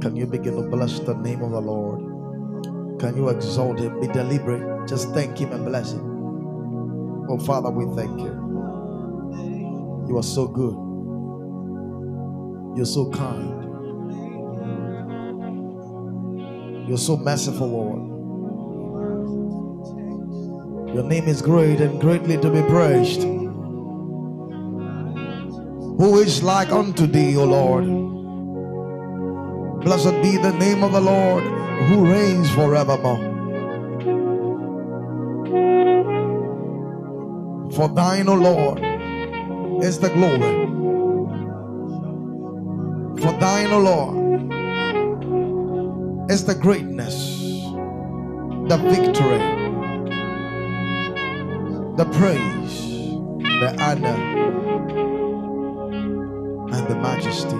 Can you begin to bless the name of the Lord? Can you exalt him? Be deliberate. Just thank him and bless him. Oh, Father, we thank you. You are so good. You're so kind. You're so merciful, Lord. Your name is great and greatly to be praised. Who is like unto thee, O Lord? Blessed be the name of the Lord who reigns forevermore. For thine, O Lord, is the glory. For thine, O Lord, is the greatness, the victory, the praise, the honor, the majesty.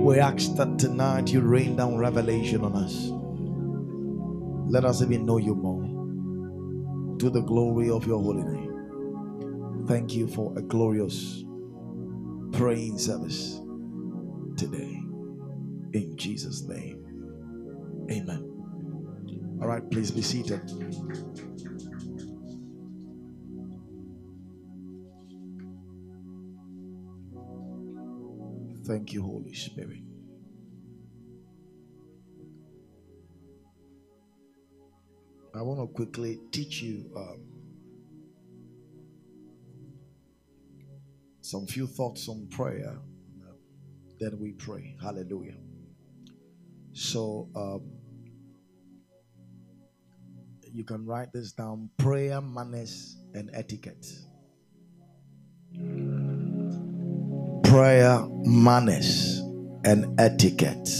We ask that tonight you rain down revelation on us. Let us even know you more to the glory of your holy name. Thank you for a glorious praying service today. In Jesus' name. Amen. All right, please be seated. Thank you, Holy Spirit. I want to quickly teach you um, some few thoughts on prayer. Then we pray. Hallelujah. So um, you can write this down prayer, manners, and etiquette. Prayer, manners, and etiquette.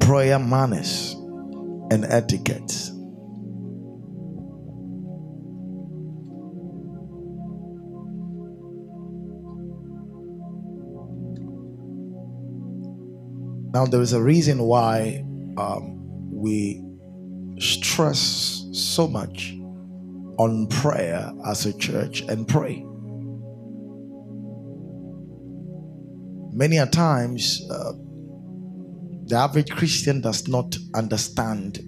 Prayer, manners, and etiquette. Now, there is a reason why um, we stress so much on prayer as a church and pray. Many a times, uh, the average Christian does not understand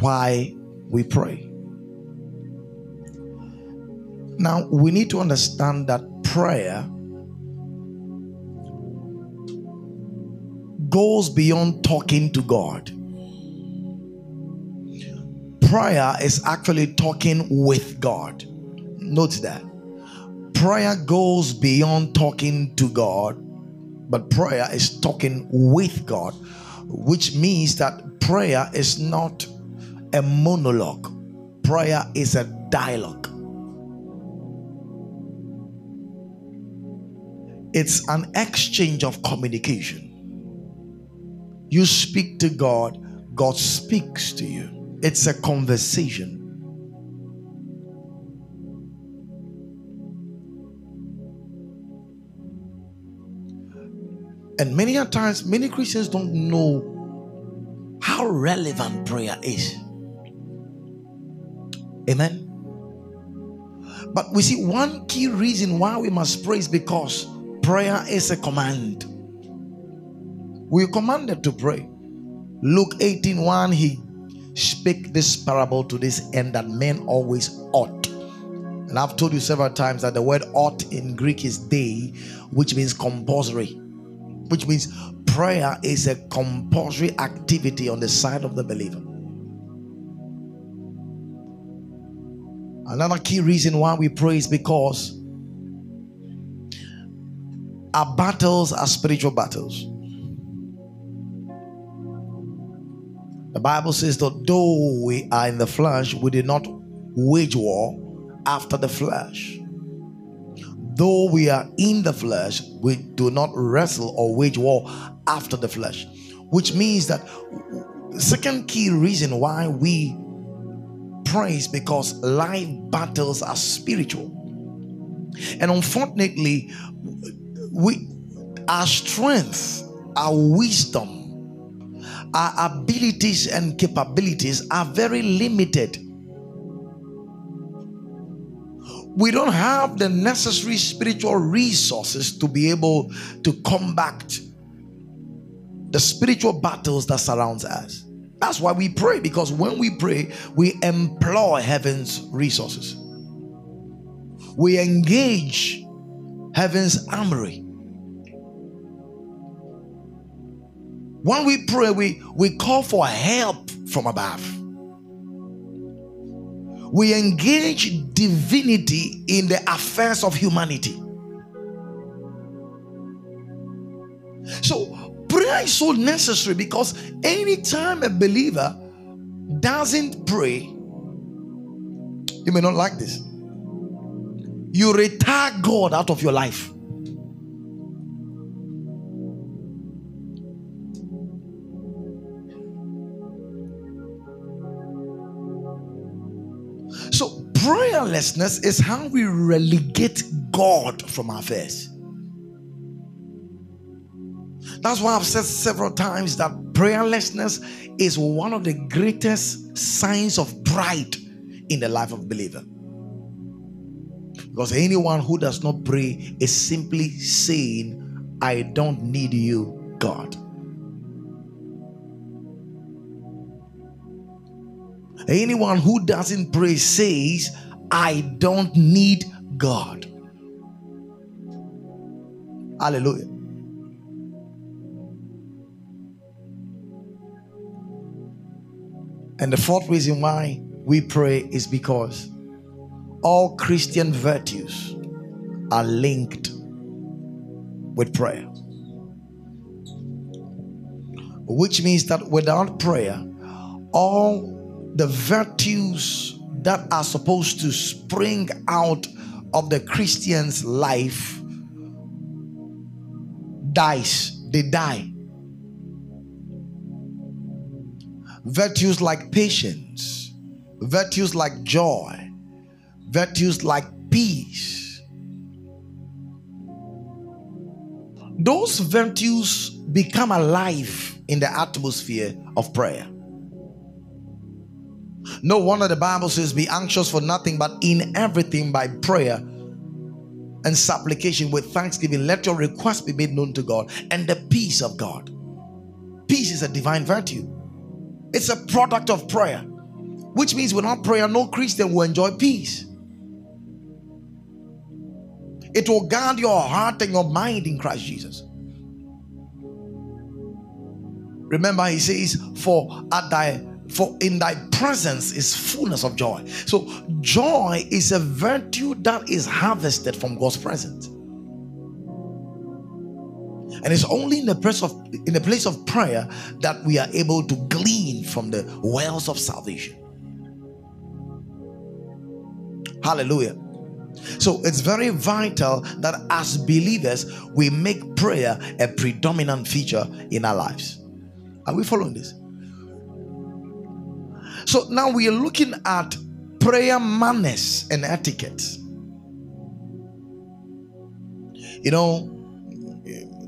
why we pray. Now, we need to understand that prayer goes beyond talking to God. Prayer is actually talking with God. Note that. Prayer goes beyond talking to God, but prayer is talking with God, which means that prayer is not a monologue, prayer is a dialogue. It's an exchange of communication. You speak to God, God speaks to you. It's a conversation. And many a times, many Christians don't know how relevant prayer is. Amen. But we see one key reason why we must pray is because prayer is a command. We commanded to pray. Luke 18 1, he spake this parable to this end that men always ought. And I've told you several times that the word ought in Greek is dei, which means compulsory, which means prayer is a compulsory activity on the side of the believer. Another key reason why we pray is because our battles are spiritual battles. The Bible says that though we are in the flesh, we did not wage war after the flesh. Though we are in the flesh, we do not wrestle or wage war after the flesh. Which means that second key reason why we praise because life battles are spiritual. And unfortunately, we our strength, our wisdom, our abilities and capabilities are very limited we don't have the necessary spiritual resources to be able to combat the spiritual battles that surrounds us. That's why we pray because when we pray, we employ heaven's resources. We engage heaven's armory. When we pray, we, we call for help from above. We engage divinity in the affairs of humanity. So, prayer is so necessary because anytime a believer doesn't pray, you may not like this. You retire God out of your life. Prayerlessness is how we relegate God from our affairs. That's why I've said several times that prayerlessness is one of the greatest signs of pride in the life of a believer. Because anyone who does not pray is simply saying, I don't need you, God. Anyone who doesn't pray says, I don't need God. Hallelujah. And the fourth reason why we pray is because all Christian virtues are linked with prayer. Which means that without prayer, all the virtues that are supposed to spring out of the Christian's life dies. They die. Virtues like patience, virtues like joy, virtues like peace. Those virtues become alive in the atmosphere of prayer. No wonder the Bible says, Be anxious for nothing, but in everything by prayer and supplication with thanksgiving, let your request be made known to God, and the peace of God. Peace is a divine virtue, it's a product of prayer, which means without prayer, no Christian will enjoy peace. It will guard your heart and your mind in Christ Jesus. Remember, he says, For at thy for in thy presence is fullness of joy. So, joy is a virtue that is harvested from God's presence. And it's only in the place of in the place of prayer that we are able to glean from the wells of salvation. Hallelujah. So it's very vital that as believers we make prayer a predominant feature in our lives. Are we following this? So now we are looking at prayer manners and etiquette. You know,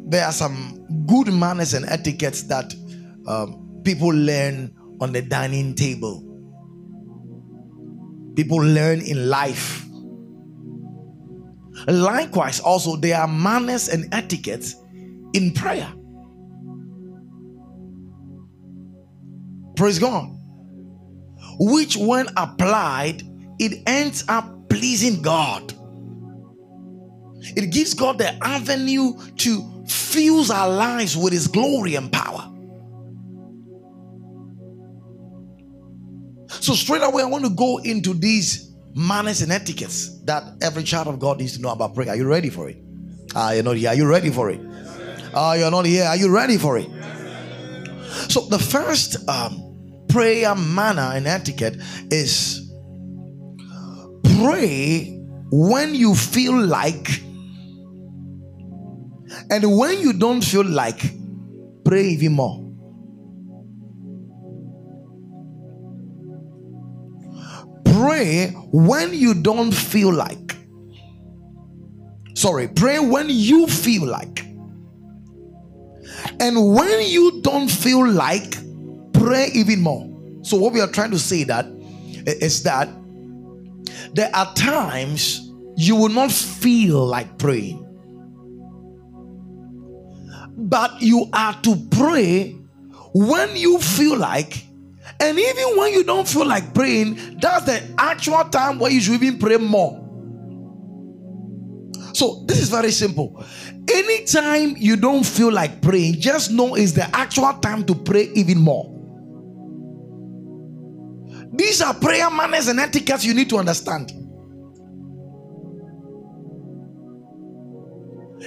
there are some good manners and etiquettes that um, people learn on the dining table. People learn in life. Likewise, also, there are manners and etiquettes in prayer. Praise God which when applied, it ends up pleasing God. It gives God the avenue to fuse our lives with His glory and power. So, straight away, I want to go into these manners and etiquettes that every child of God needs to know about prayer. Are you ready for it? Ah, you're not here. Are you ready for it? Ah, you're not here. Are you ready for it? So, the first um, prayer manner and etiquette is pray when you feel like and when you don't feel like pray even more. Pray when you don't feel like. Sorry pray when you feel like. And when you don't feel like pray even more. So, what we are trying to say that is that there are times you will not feel like praying. But you are to pray when you feel like, and even when you don't feel like praying, that's the actual time where you should even pray more. So, this is very simple. Anytime you don't feel like praying, just know it's the actual time to pray even more. These are prayer manners and etiquettes you need to understand.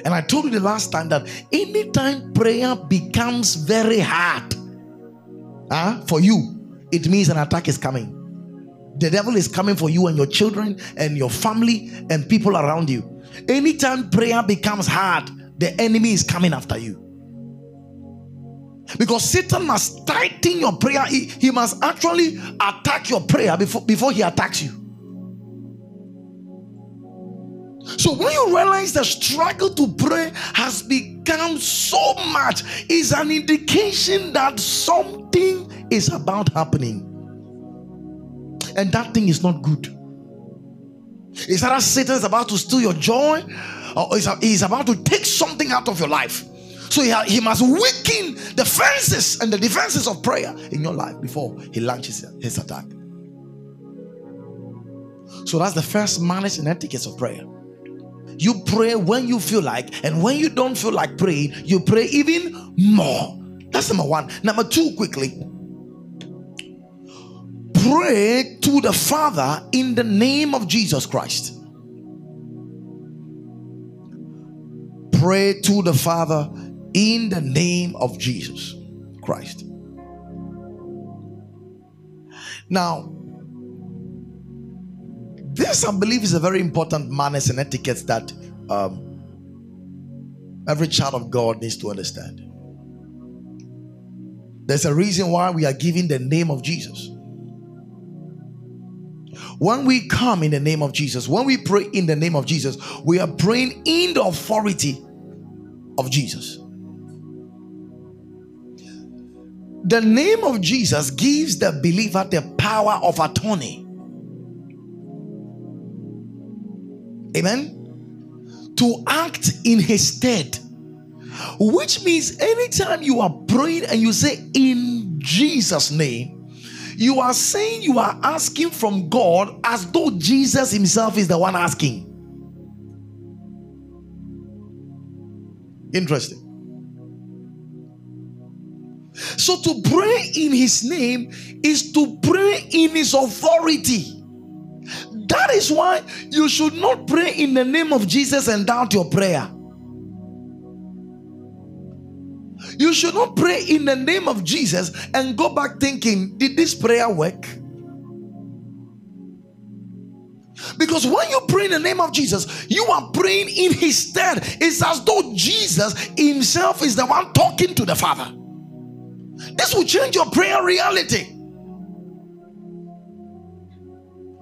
And I told you the last time that anytime prayer becomes very hard uh, for you, it means an attack is coming. The devil is coming for you and your children and your family and people around you. Anytime prayer becomes hard, the enemy is coming after you. Because Satan must tighten your prayer, he, he must actually attack your prayer before, before he attacks you. So when you realize the struggle to pray has become so much, is an indication that something is about happening. And that thing is not good. Is that Satan is about to steal your joy, or is, is about to take something out of your life. So he, he must weaken the fences and the defenses of prayer in your life before he launches his attack. So that's the first manners and etiquette of prayer. You pray when you feel like, and when you don't feel like praying, you pray even more. That's number one. Number two, quickly. Pray to the Father in the name of Jesus Christ. Pray to the Father in the name of Jesus Christ. Now, this, I believe, is a very important manners and etiquette that um, every child of God needs to understand. There's a reason why we are giving the name of Jesus. When we come in the name of Jesus, when we pray in the name of Jesus, we are praying in the authority of Jesus. The name of Jesus gives the believer the power of attorney. Amen. To act in his stead. Which means anytime you are praying and you say, In Jesus' name, you are saying you are asking from God as though Jesus himself is the one asking. Interesting. So to pray in his name is to pray in his authority. That is why you should not pray in the name of Jesus and doubt your prayer. You should not pray in the name of Jesus and go back thinking, did this prayer work? Because when you pray in the name of Jesus, you are praying in his stead. It's as though Jesus himself is the one talking to the Father. This will change your prayer reality.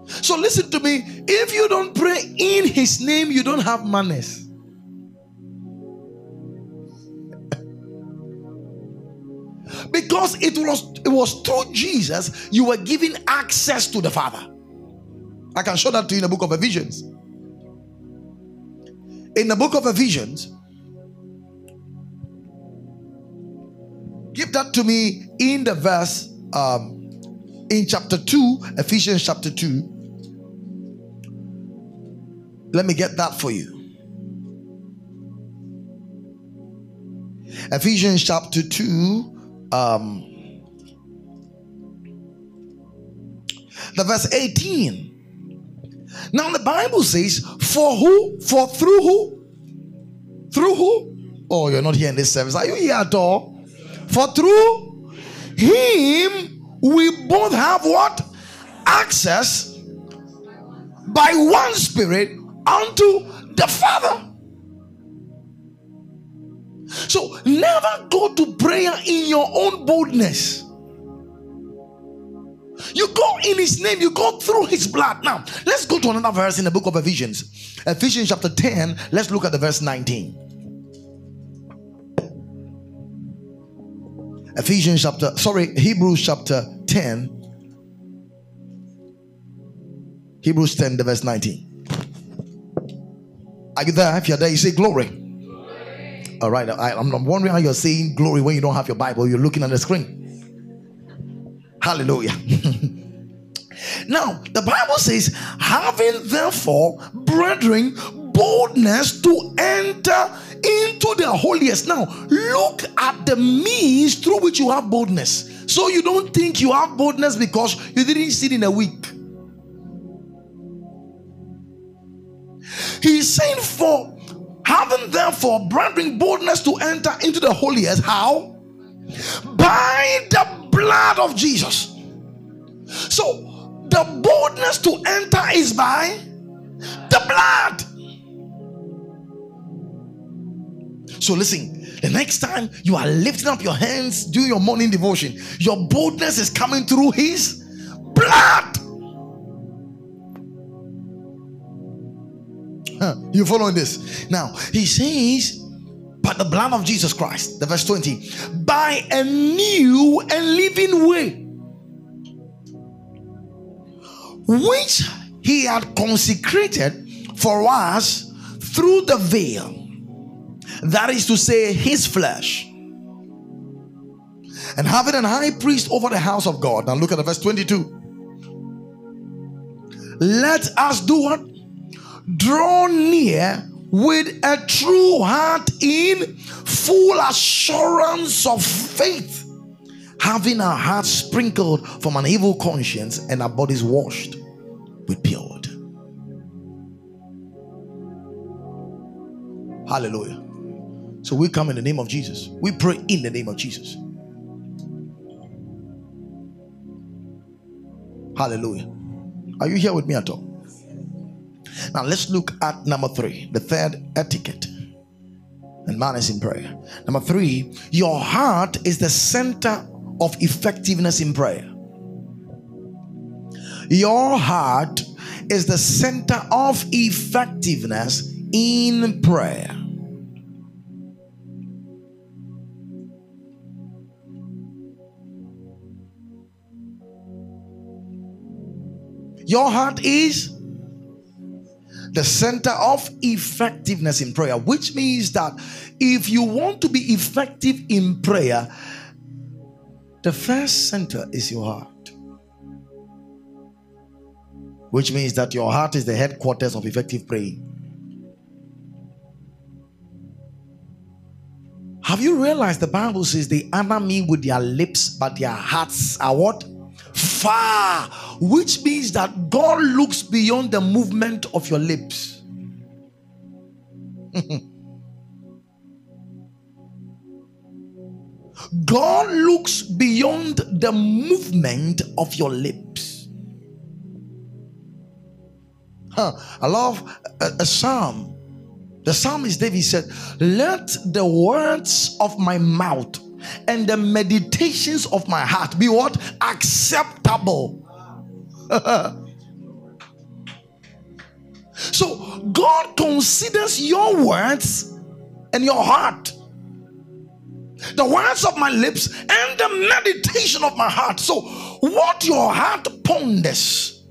So listen to me. If you don't pray in his name, you don't have manners. because it was it was through Jesus you were given access to the Father. I can show that to you in the book of Ephesians. In the book of Ephesians, give that to me in the verse um, in chapter 2, Ephesians chapter 2. Let me get that for you. Ephesians chapter 2, um, the verse 18. Now the Bible says, For who? For through who? Through who? Oh, you're not here in this service. Are you here at all? For through him we both have what? Access by one spirit unto the Father. So never go to prayer in your own boldness. You go in his name, you go through his blood. Now, let's go to another verse in the book of Ephesians. Ephesians chapter 10, let's look at the verse 19. Ephesians chapter, sorry, Hebrews chapter 10. Hebrews 10, the verse 19. Are you there? If you're there, you say glory. All right. I, I'm wondering how you're saying glory when you don't have your Bible. You're looking at the screen. Hallelujah. now, the Bible says, having therefore, brethren, boldness to enter into the holiest. Now, look at the means through which you have boldness. So you don't think you have boldness because you didn't sit in a week. He's saying, For having therefore brethren boldness to enter into the holiest, how? By the blood of Jesus. So the boldness to enter is by the blood. So listen, the next time you are lifting up your hands, do your morning devotion, your boldness is coming through his blood. Huh, you following this? Now, he says, by the blood of Jesus Christ, the verse 20, by a new and living way, which he had consecrated for us through the veil that is to say, his flesh. And having an high priest over the house of God. Now look at the verse 22. Let us do what? Draw near with a true heart in full assurance of faith, having our hearts sprinkled from an evil conscience and our bodies washed with pure water. Hallelujah. So we come in the name of Jesus. We pray in the name of Jesus. Hallelujah. Are you here with me at all? Now let's look at number three, the third etiquette. And man is in prayer. Number three, your heart is the center of effectiveness in prayer. Your heart is the center of effectiveness in prayer. Your heart is the center of effectiveness in prayer, which means that if you want to be effective in prayer, the first center is your heart. Which means that your heart is the headquarters of effective praying. Have you realized the Bible says they honor me with their lips, but their hearts are what? Far, which means that God looks beyond the movement of your lips. God looks beyond the movement of your lips. Huh. I love a, a psalm. The psalmist David said, Let the words of my mouth and the meditations of my heart be what? Acceptable. so God considers your words and your heart. The words of my lips and the meditation of my heart. So, what your heart ponders,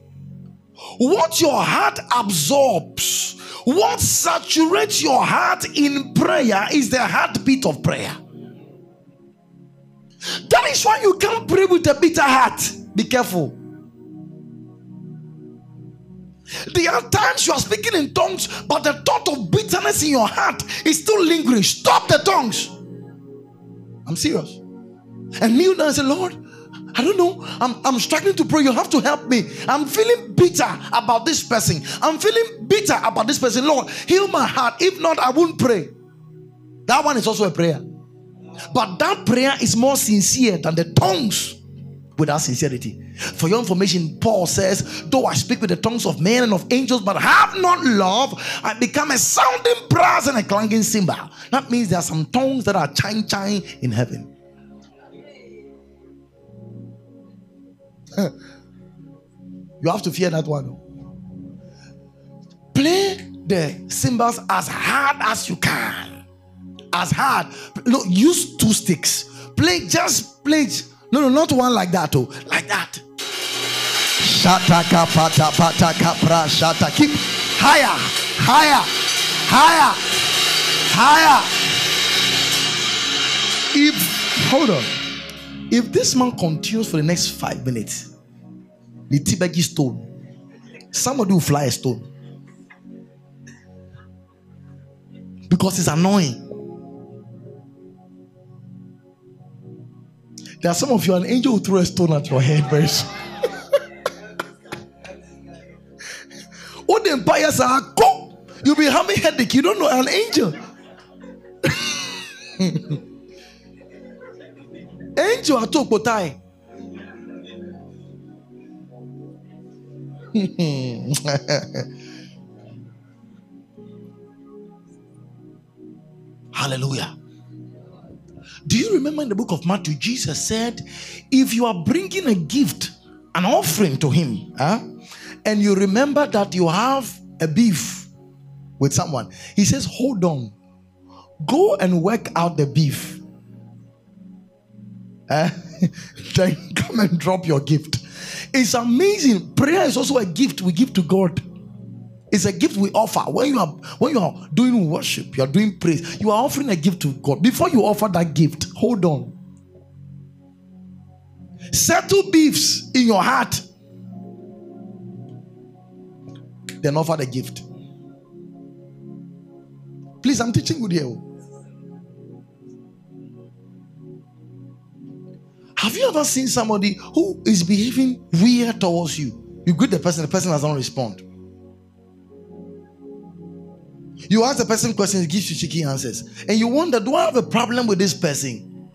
what your heart absorbs, what saturates your heart in prayer is the heartbeat of prayer. That is why you can't pray with a bitter heart. Be careful. There are times you are speaking in tongues, but the thought of bitterness in your heart is still lingering. Stop the tongues. I'm serious. And kneel down and say, Lord, I don't know. I'm, I'm struggling to pray. You have to help me. I'm feeling bitter about this person. I'm feeling bitter about this person. Lord, heal my heart. If not, I won't pray. That one is also a prayer. But that prayer is more sincere than the tongues without sincerity. For your information, Paul says, Though I speak with the tongues of men and of angels, but have not love, I become a sounding brass and a clanging cymbal. That means there are some tongues that are chime chime in heaven. you have to fear that one. Play the cymbals as hard as you can as hard. Look, use two sticks. Play, just play. No, no, not one like that. Oh, like that. Shata kapata pata kapra shata. Keep higher, higher, Higher. Higher. If, hold on. If this man continues for the next five minutes, the Tibagi stone, somebody will fly a stone. Because it's annoying. There are some of you, an angel will throw a stone at your head very soon. All the empires are go. You'll be having headache. You don't know an angel. angel atokotai. Hallelujah. Do you remember in the book of Matthew, Jesus said, If you are bringing a gift, an offering to Him, huh, and you remember that you have a beef with someone, He says, Hold on, go and work out the beef. Uh, then come and drop your gift. It's amazing. Prayer is also a gift we give to God. It's a gift we offer. When you are when you are doing worship, you are doing praise, you are offering a gift to God. Before you offer that gift, hold on. Settle beefs in your heart. Then offer the gift. Please, I'm teaching good here. Have you ever seen somebody who is behaving weird towards you? You greet the person, the person doesn't respond. You ask the person questions, gives you cheeky answers. And you wonder, do I have a problem with this person?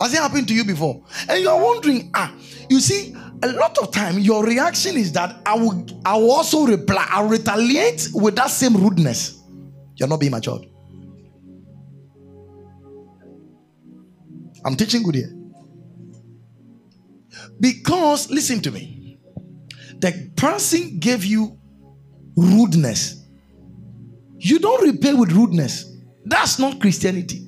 Has it happened to you before? And you're wondering, ah, you see, a lot of time your reaction is that I will I will also reply, I'll retaliate with that same rudeness. You're not being matured. I'm teaching good here. Because, listen to me, the person gave you rudeness you don't repay with rudeness. That's not Christianity.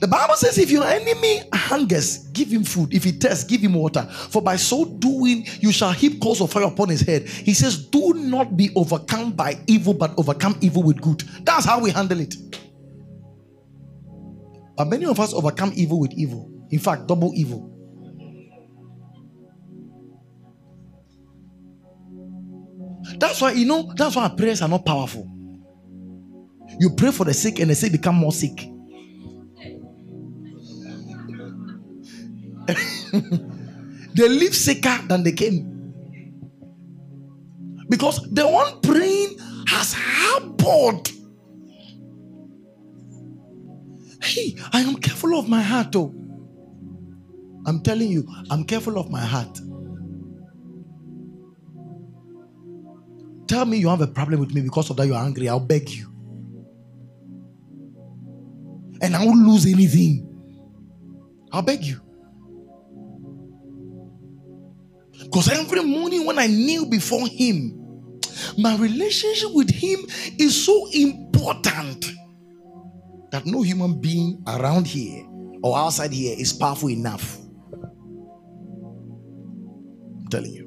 The Bible says, if your enemy hungers, give him food. If he thirsts, give him water. For by so doing, you shall heap coals of fire upon his head. He says, Do not be overcome by evil, but overcome evil with good. That's how we handle it. But many of us overcome evil with evil. In fact, double evil. That's why, you know, that's why prayers are not powerful. You pray for the sick and the sick become more sick. they live sicker than they came. Because the one praying has harbored. Hey, I am careful of my heart, oh. I'm telling you, I'm careful of my heart. Tell me you have a problem with me because of that you're angry. I'll beg you. And I won't lose anything. I'll beg you. Because every morning when I kneel before Him, my relationship with Him is so important that no human being around here or outside here is powerful enough. I'm telling you.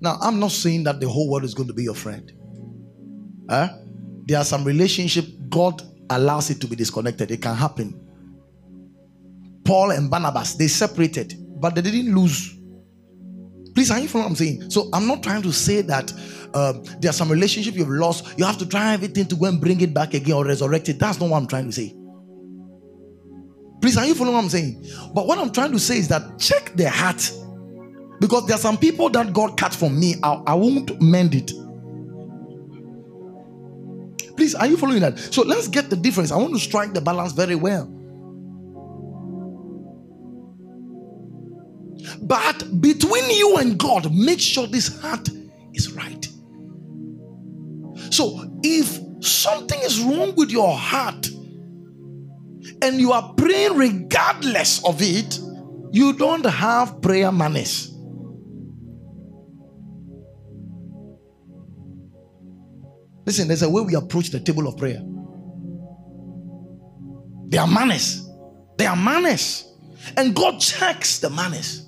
Now, I'm not saying that the whole world is going to be your friend. Huh? There are some relationship God allows it to be disconnected. It can happen. Paul and Barnabas, they separated, but they didn't lose. Please, are you following what I'm saying? So I'm not trying to say that um, there are some relationship you've lost. You have to try everything to go and bring it back again or resurrect it. That's not what I'm trying to say. Please, are you following what I'm saying? But what I'm trying to say is that check the heart because there are some people that God cut from me, I, I won't mend it. Please, are you following that? So let's get the difference. I want to strike the balance very well. But between you and God, make sure this heart is right. So if something is wrong with your heart and you are praying regardless of it, you don't have prayer manners. Listen, there's a way we approach the table of prayer. There are manners. There are manners. And God checks the manners.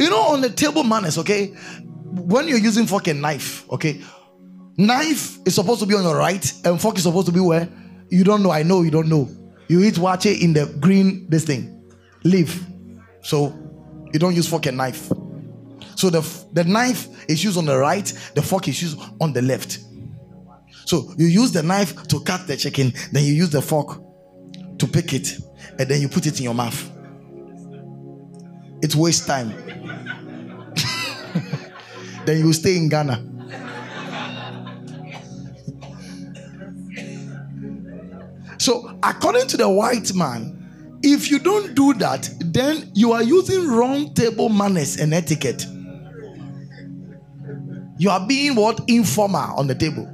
You know, on the table manners, okay, when you're using fork and knife, okay, knife is supposed to be on your right and fork is supposed to be where you don't know. I know you don't know. You eat waakye in the green this thing, leaf. So you don't use fork and knife. So the the knife is used on the right, the fork is used on the left. So you use the knife to cut the chicken, then you use the fork to pick it, and then you put it in your mouth. It wastes time. then you stay in Ghana. so, according to the white man, if you don't do that, then you are using wrong table manners and etiquette. You are being what? Informal on the table.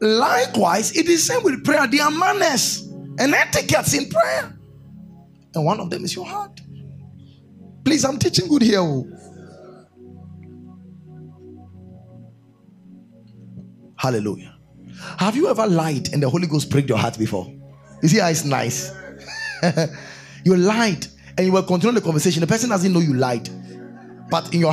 Likewise, it is same with prayer. There are manners and etiquettes in prayer. And one of them is your heart. Please, I'm teaching good here. Oh. Hallelujah. Have you ever lied and the Holy Ghost pricked your heart before? You see how it's nice? you lied and you were continuing the conversation. The person doesn't know you lied. But in your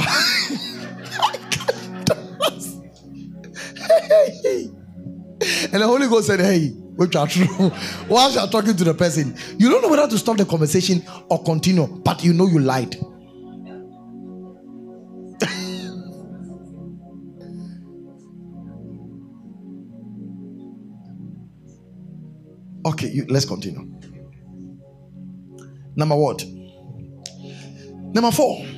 and the Holy Ghost said, Hey, which are true. While you are talking to the person, you don't know whether to stop the conversation or continue, but you know you lied. okay, you, let's continue. Number what? Number four.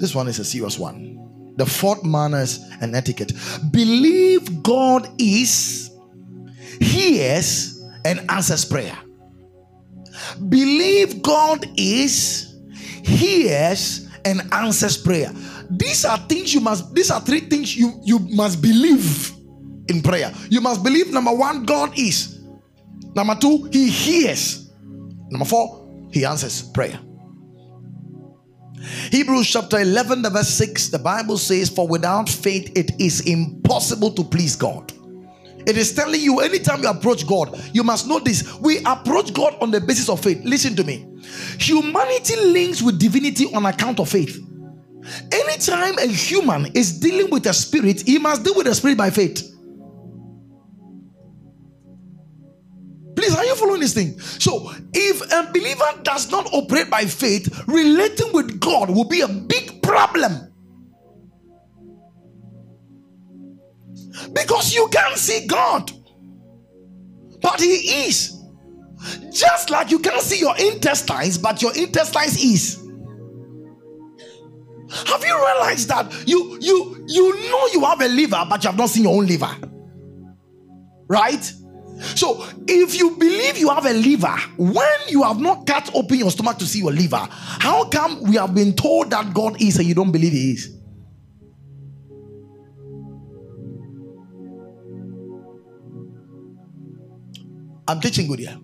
This one is a serious one the fourth manners and etiquette. Believe God is, hears, and answers prayer. Believe God is, hears, and answers prayer. These are things you must, these are three things you, you must believe in prayer. You must believe number one, God is. Number two, He hears. Number four, He answers prayer. Hebrews chapter 11, the verse 6, the Bible says, For without faith it is impossible to please God. It is telling you anytime you approach God, you must know this. We approach God on the basis of faith. Listen to me. Humanity links with divinity on account of faith. Anytime a human is dealing with a spirit, he must deal with the spirit by faith. Please, are you following this thing? So, if a believer does not operate by faith, relating with God will be a big problem. Because you can't see God, but He is. Just like you can't see your intestines, but your intestines is. Have you realized that you you you know you have a liver, but you have not seen your own liver? Right? So, if you believe you have a liver, when you have not cut open your stomach to see your liver, how come we have been told that God is and you don't believe He is? I'm teaching good here.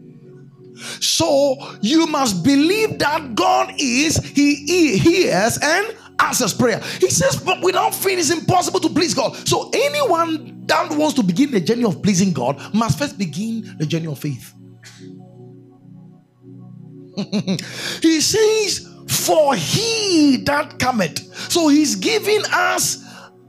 So you must believe that God is, He hears and answers prayer. He says, but without faith, it's impossible to please God. So anyone that wants to begin the journey of pleasing God must first begin the journey of faith. he says, For he that cometh. So he's giving us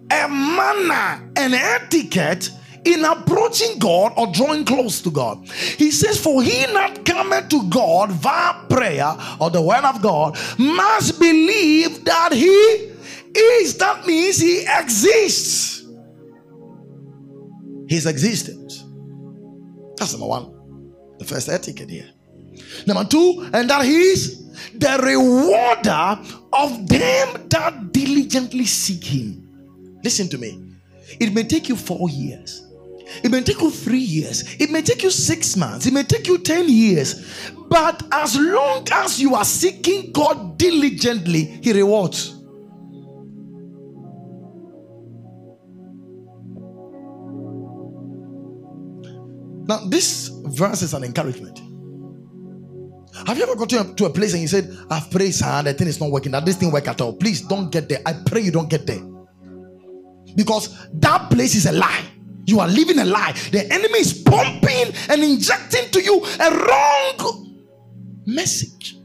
a manner, an etiquette in approaching God or drawing close to God. He says, For he not cometh to God via prayer or the word of God must believe that he is. That means he exists. His existence. That's number one. The first etiquette here. Number two, and that he is the rewarder of them that diligently seek him. Listen to me. It may take you four years. It may take you three years. It may take you six months. It may take you 10 years. But as long as you are seeking God diligently, He rewards. Now, this verse is an encouragement. Have you ever got to a, to a place and you said, I've prayed, sir, the thing is not working, that this thing work at all? Please don't get there. I pray you don't get there. Because that place is a lie. You are living a lie. The enemy is pumping and injecting to you a wrong message.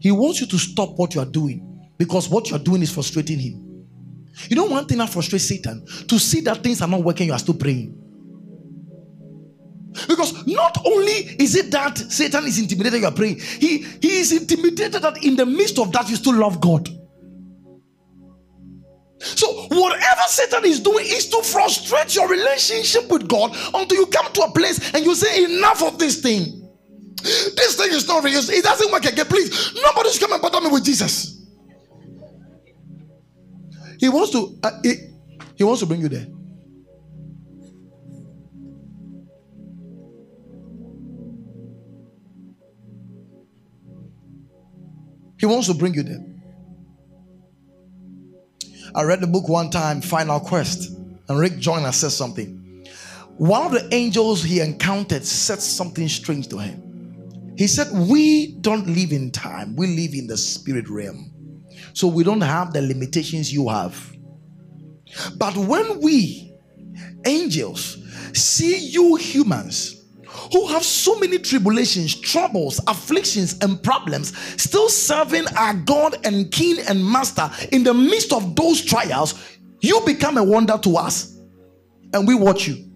He wants you to stop what you are doing because what you are doing is frustrating him. You know, one thing that frustrates Satan to see that things are not working, you are still praying. Because not only is it that Satan is intimidated, you are praying, he, he is intimidated that in the midst of that, you still love God. So, whatever Satan is doing is to frustrate your relationship with God until you come to a place and you say, Enough of this thing. This thing is not real. It doesn't work again. Please, nobody should come and bother me with Jesus. He wants to. Uh, he, he wants to bring you there. He wants to bring you there. I read the book one time, Final Quest, and Rick Joyner says something. One of the angels he encountered said something strange to him. He said, We don't live in time, we live in the spirit realm. So we don't have the limitations you have. But when we, angels, see you humans, who have so many tribulations, troubles, afflictions, and problems, still serving our God and King and Master in the midst of those trials, you become a wonder to us and we watch you.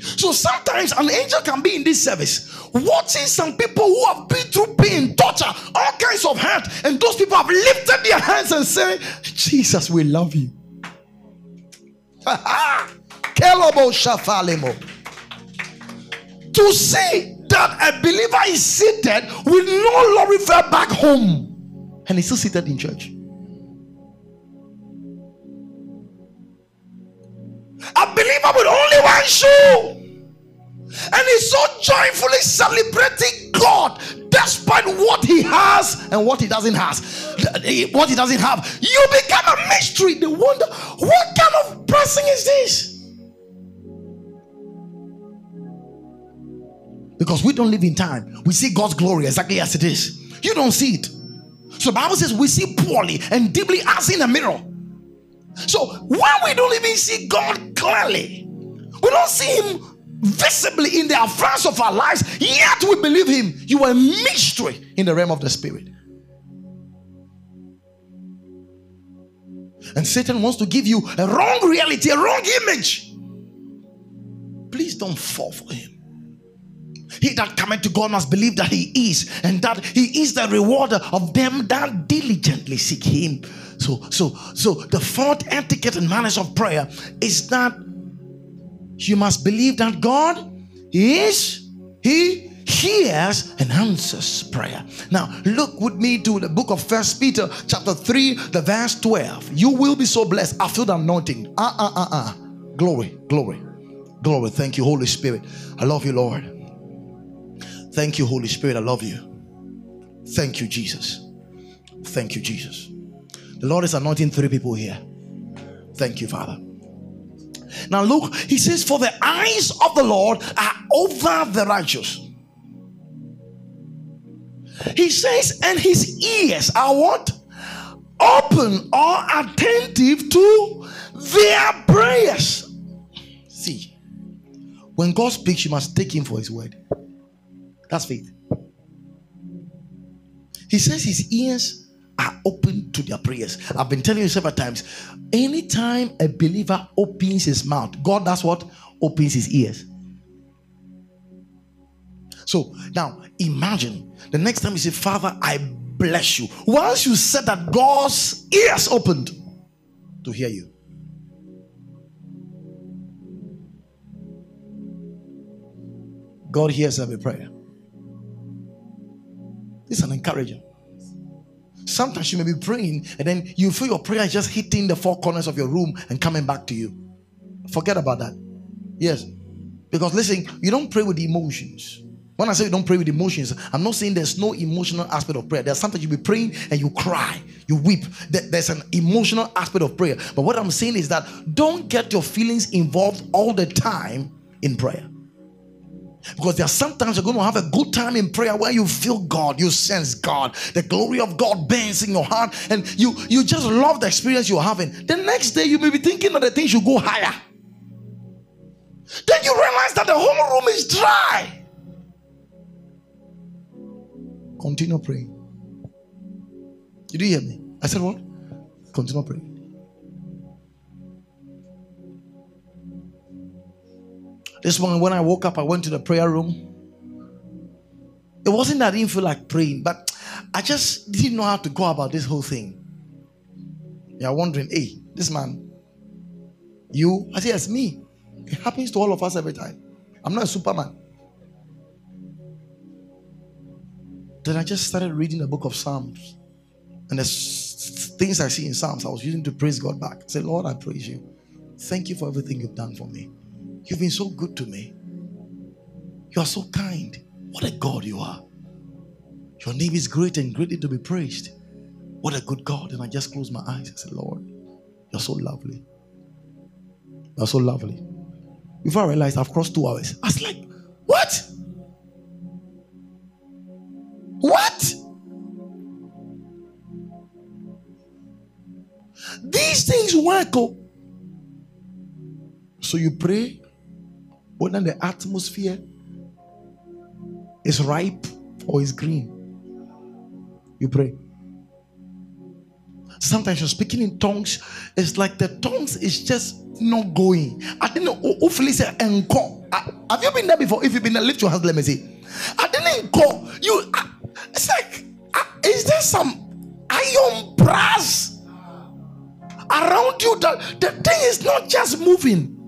So sometimes an angel can be in this service watching some people who have been through pain, torture, all kinds of hurt, and those people have lifted their hands and say, Jesus, we love you. to see that a believer is seated with no lorry fare back home and he's still seated in church. A believer with only one shoe. And he's so joyfully celebrating God despite what he has and what he doesn't has. What he doesn't have. You become a mystery. They wonder what kind of blessing is this? Because we don't live in time. We see God's glory exactly as it is. You don't see it. So Bible says we see poorly and deeply as in a mirror. So when we don't even see God clearly, we don't see Him visibly in the affairs of our lives, yet we believe Him. You are a mystery in the realm of the Spirit. And Satan wants to give you a wrong reality, a wrong image. Please don't fall for him. He that cometh to God must believe that he is, and that he is the rewarder of them that diligently seek him. So, so, so the fourth etiquette and manners of prayer is that you must believe that God is, He hears and answers prayer. Now, look with me to the book of First Peter, chapter 3, the verse 12. You will be so blessed. I feel the anointing. Ah, uh, ah, uh, uh, ah. Glory, glory, glory. Thank you, Holy Spirit. I love you, Lord. Thank you, Holy Spirit. I love you. Thank you, Jesus. Thank you, Jesus. The Lord is anointing three people here. Thank you, Father. Now, look, he says, For the eyes of the Lord are over the righteous. He says, and his ears are what? Open or attentive to their prayers. See, when God speaks, you must take him for his word. That's faith. He says his ears are open to their prayers. I've been telling you several times. Anytime a believer opens his mouth, God does what? Opens his ears. So now imagine the next time you say, Father, I bless you. Once you said that, God's ears opened to hear you. God hears every prayer. It's an encourager. Sometimes you may be praying and then you feel your prayer is just hitting the four corners of your room and coming back to you. Forget about that. Yes. Because listen, you don't pray with emotions. When I say you don't pray with emotions, I'm not saying there's no emotional aspect of prayer. There's sometimes you be praying and you cry, you weep. There's an emotional aspect of prayer. But what I'm saying is that don't get your feelings involved all the time in prayer. Because there are sometimes you're going to have a good time in prayer where you feel God, you sense God, the glory of God burns in your heart, and you you just love the experience you're having. The next day you may be thinking that the things should go higher. Then you realize that the whole room is dry. Continue praying. Did you hear me? I said what? Continue praying. This morning, when I woke up, I went to the prayer room. It wasn't that I didn't feel like praying, but I just didn't know how to go about this whole thing. You're wondering, hey, this man, you? I say, it's me. It happens to all of us every time. I'm not a superman. Then I just started reading the book of Psalms. And the things I see in Psalms, I was using to praise God back. I said, Lord, I praise you. Thank you for everything you've done for me. You've been so good to me. You are so kind. What a God you are. Your name is great and greatly to be praised. What a good God. And I just closed my eyes. I said, Lord, you're so lovely. You're so lovely. Before I realized I've crossed two hours, I was like, what? What? These things work. Oh. So you pray whether the atmosphere is ripe or is green. You pray. Sometimes you're speaking in tongues, it's like the tongues is just not going. I didn't know. Have you been there before? If you've been there, lift your hands. Let me see. I didn't go. you. It's like, is there some iron brass around you? That the thing is not just moving.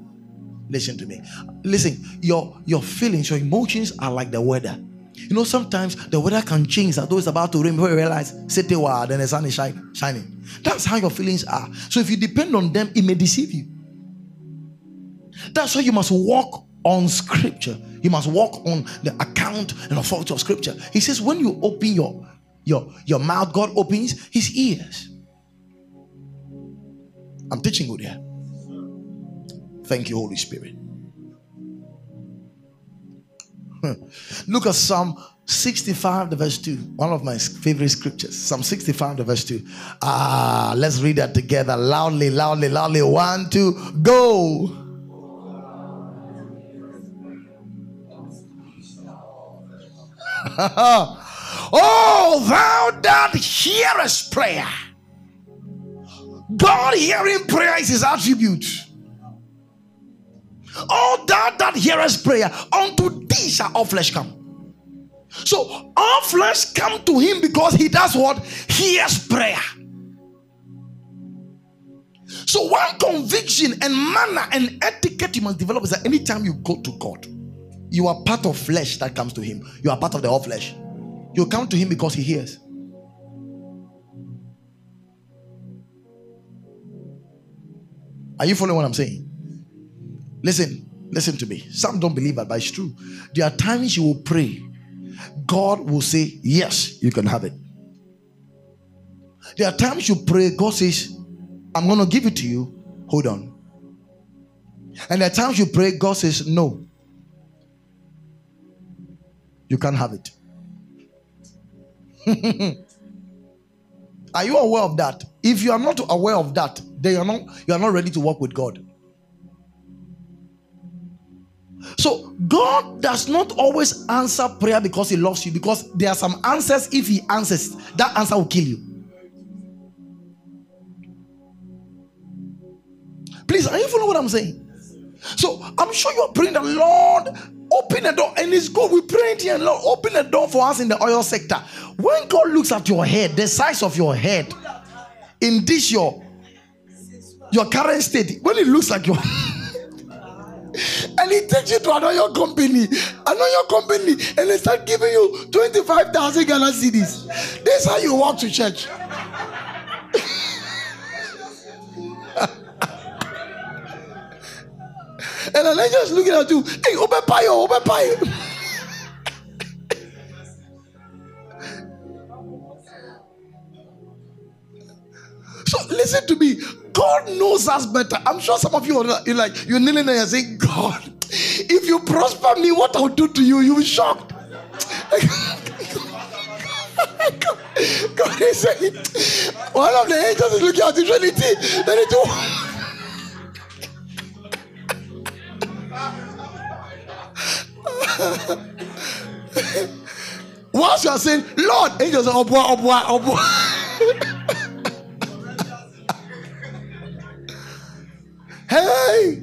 Listen to me. Listen, your your feelings, your emotions are like the weather. You know, sometimes the weather can change. Although it's about to rain, before you realize, city wow, then the sun is shining. That's how your feelings are. So if you depend on them, it may deceive you. That's why you must walk on scripture. You must walk on the account and authority of scripture. He says, when you open your your your mouth, God opens his ears. I'm teaching good here. Thank you, Holy Spirit. Look at Psalm 65, the verse 2. One of my favorite scriptures. Psalm 65, the verse 2. Ah, let's read that together loudly, loudly, loudly. One, two, go. oh, thou that hearest prayer. God hearing prayer is his attribute. All that that hearest prayer, unto thee shall all flesh come. So all flesh come to him because he does what? Hears prayer. So one conviction and manner and etiquette you must develop is that anytime you go to God, you are part of flesh that comes to him. You are part of the all flesh. You come to him because he hears. Are you following what I'm saying? Listen, listen to me. Some don't believe that, but it's true. There are times you will pray, God will say, Yes, you can have it. There are times you pray, God says, I'm going to give it to you. Hold on. And there are times you pray, God says, No, you can't have it. are you aware of that? If you are not aware of that, then you are not you are not ready to work with God. So God does not always answer prayer because He loves you, because there are some answers. If He answers, that answer will kill you. Please, are you following what I'm saying? So I'm sure you're praying the Lord Open the door, and it's good. We pray here, Lord, open the door for us in the oil sector. When God looks at your head, the size of your head, in this your your current state, when it looks like your and he takes you to another company, another company, and they start giving you 25,000 Ghana. This is how you walk to church. And the angel is looking at you. Hey, open pie, open pie. so listen to me. God knows us better. I'm sure some of you are like you're kneeling there and saying, God, if you prosper me, what I'll do to you, you'll be shocked. God is saying, one of the angels is looking at the Trinity. Then it One Whilst you are saying, Lord, angels say, Obwa, Obwa, Obwa. hey!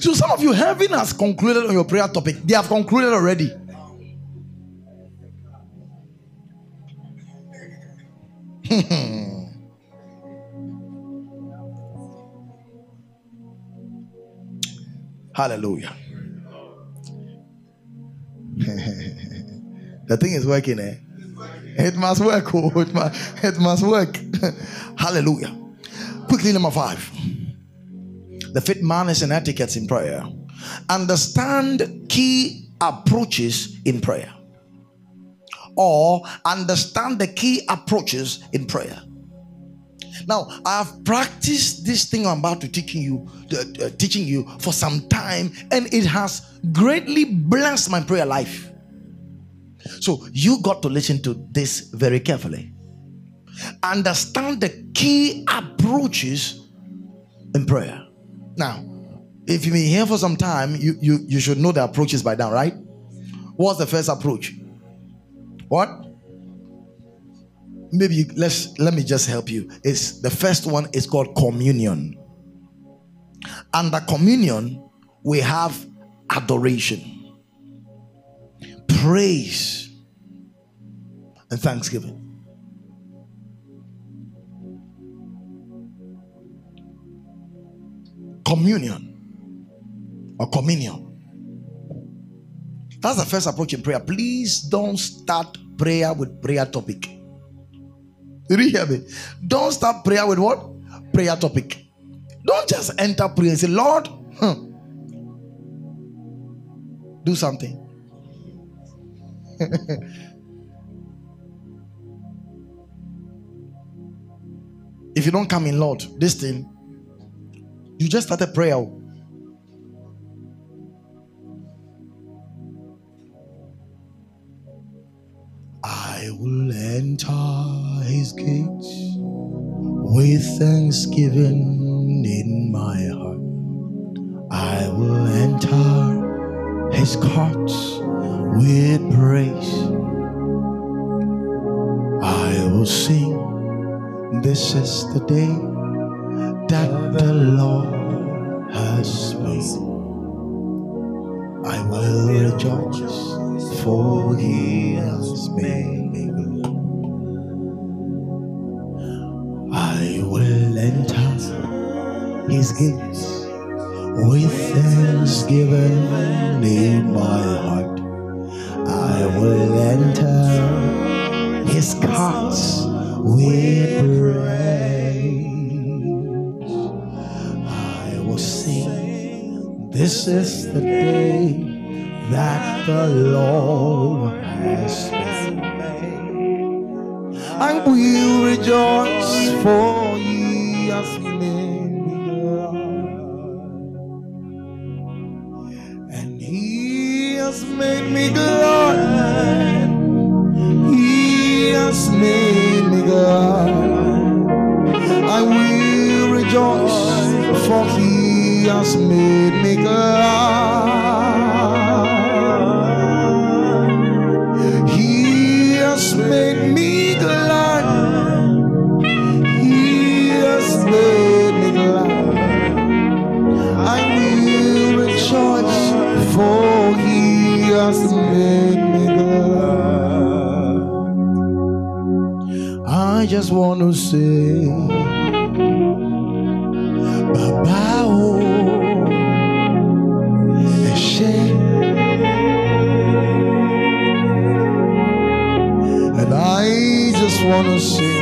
So some of you, heaven has concluded on your prayer topic. They have concluded already. Hallelujah. the thing is working, eh? It must work. Oh, it, must, it must work. Hallelujah. Quickly, number five. The fifth manners and etiquettes in prayer. Understand key approaches in prayer. Or understand the key approaches in prayer. Now, I have practiced this thing I'm about to teaching you, uh, uh, teaching you for some time, and it has greatly blessed my prayer life. So you got to listen to this very carefully. Understand the key approaches in prayer. Now, if you've been here for some time, you, you, you should know the approaches by now, right? What's the first approach? What? Maybe you, let's let me just help you. It's the first one is called communion. Under communion, we have adoration, praise, and thanksgiving. communion or communion. That's the first approach in prayer. Please don't start prayer with prayer topic. Did you hear me? Don't start prayer with what? Prayer topic. Don't just enter prayer and say, Lord, huh, do something. if you don't come in, Lord, this thing you just started prayer. Oh. I will enter his gates with thanksgiving in my heart. I will enter his courts with praise. I will sing. This is the day that the Lord has made. I will rejoice, for he has made me. I will enter his gates with thanksgiving in my heart. I will enter his courts with praise. I will sing, this is the day that the Lord has made. I will rejoice, for He has made. And He has made me glad. He has made. I will rejoice, for He has made me glad. I want to say baba o é cheio and i just want to say.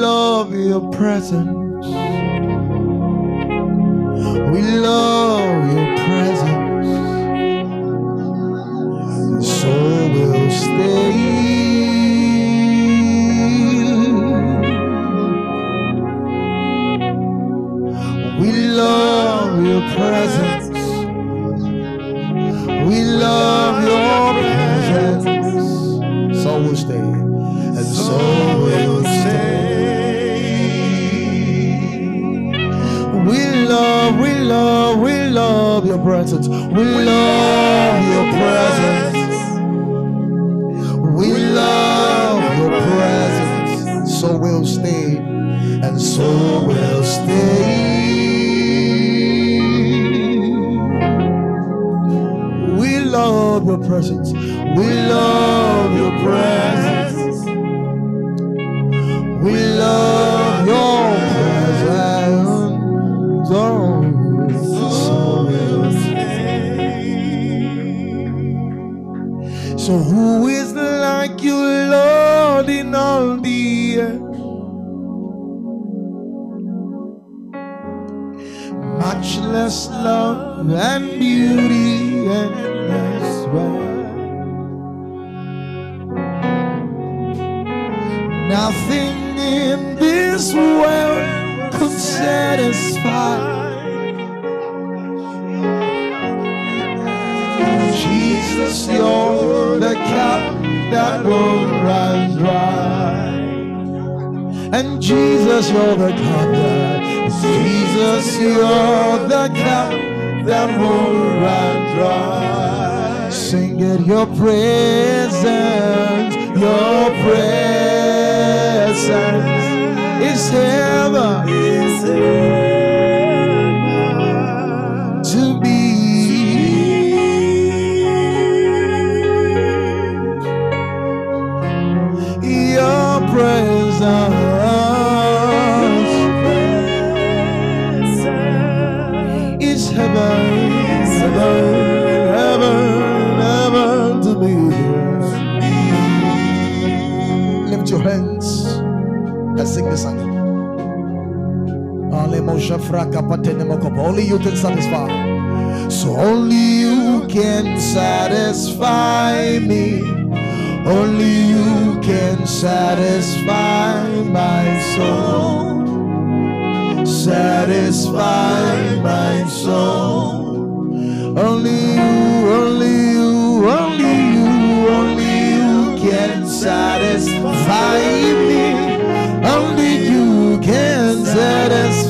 Love your presence. We love your presence. So we'll stay. We love your presence. We love your presence. We love your presence. So we'll stay. And so we'll stay. We love your presence. We love your presence. And beauty and wealth. Nothing in this world could satisfy. Jesus, you're the cup that will run dry. And Jesus, you're the cup that Jesus, you're the cup that will run dry. Sing it, your presence, your presence is heaven to be. Your presence Only you can satisfy. So only you can satisfy me. Only you can satisfy my soul. Satisfy my soul. Only you, only you, only you, only you can satisfy me. Only you can satisfy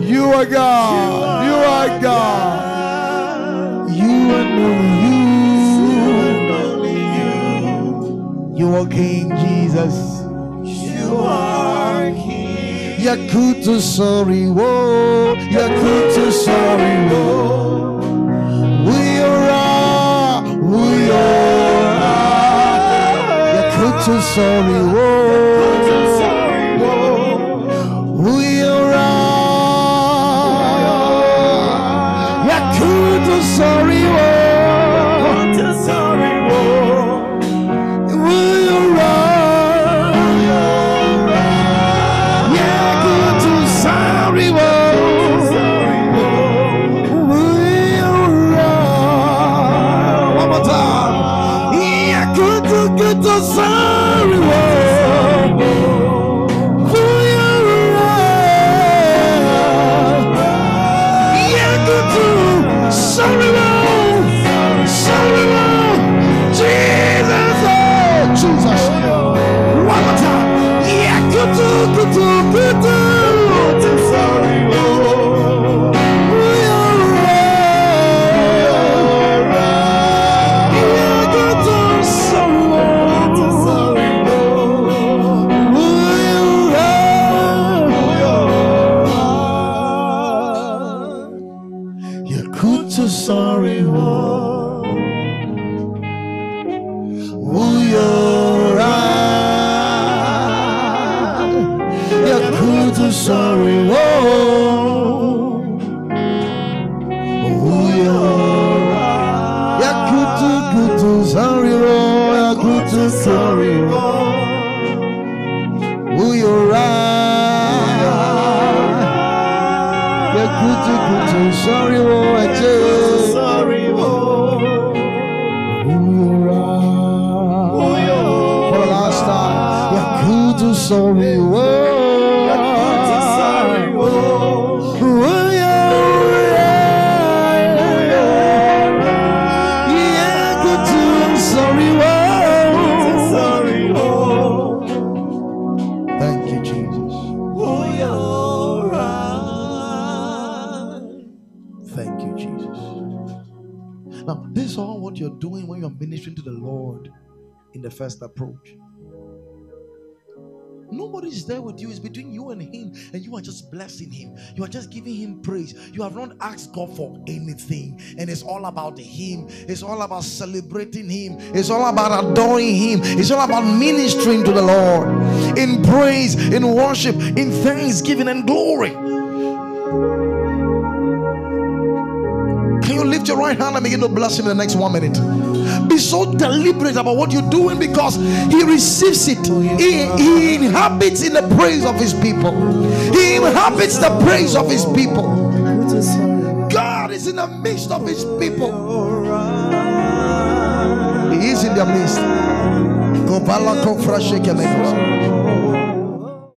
You are God. You are God. You and only you. You are King Jesus. You are King. Yakutu sorry wo. Yakutu sorry wo. We are. We are. Yakutu sorry wo. Nobody's there with you. It's between you and Him, and you are just blessing Him. You are just giving Him praise. You have not asked God for anything, and it's all about Him. It's all about celebrating Him. It's all about adoring Him. It's all about ministering to the Lord in praise, in worship, in thanksgiving and glory. Can you lift your right hand and begin to bless him in the next one minute? Be so deliberate about what you're doing because he receives it. Oh, he, he inhabits in the praise of his people. He inhabits the praise of his people. God is in the midst of his people. He is in their midst. Kobala kofra shekelekos.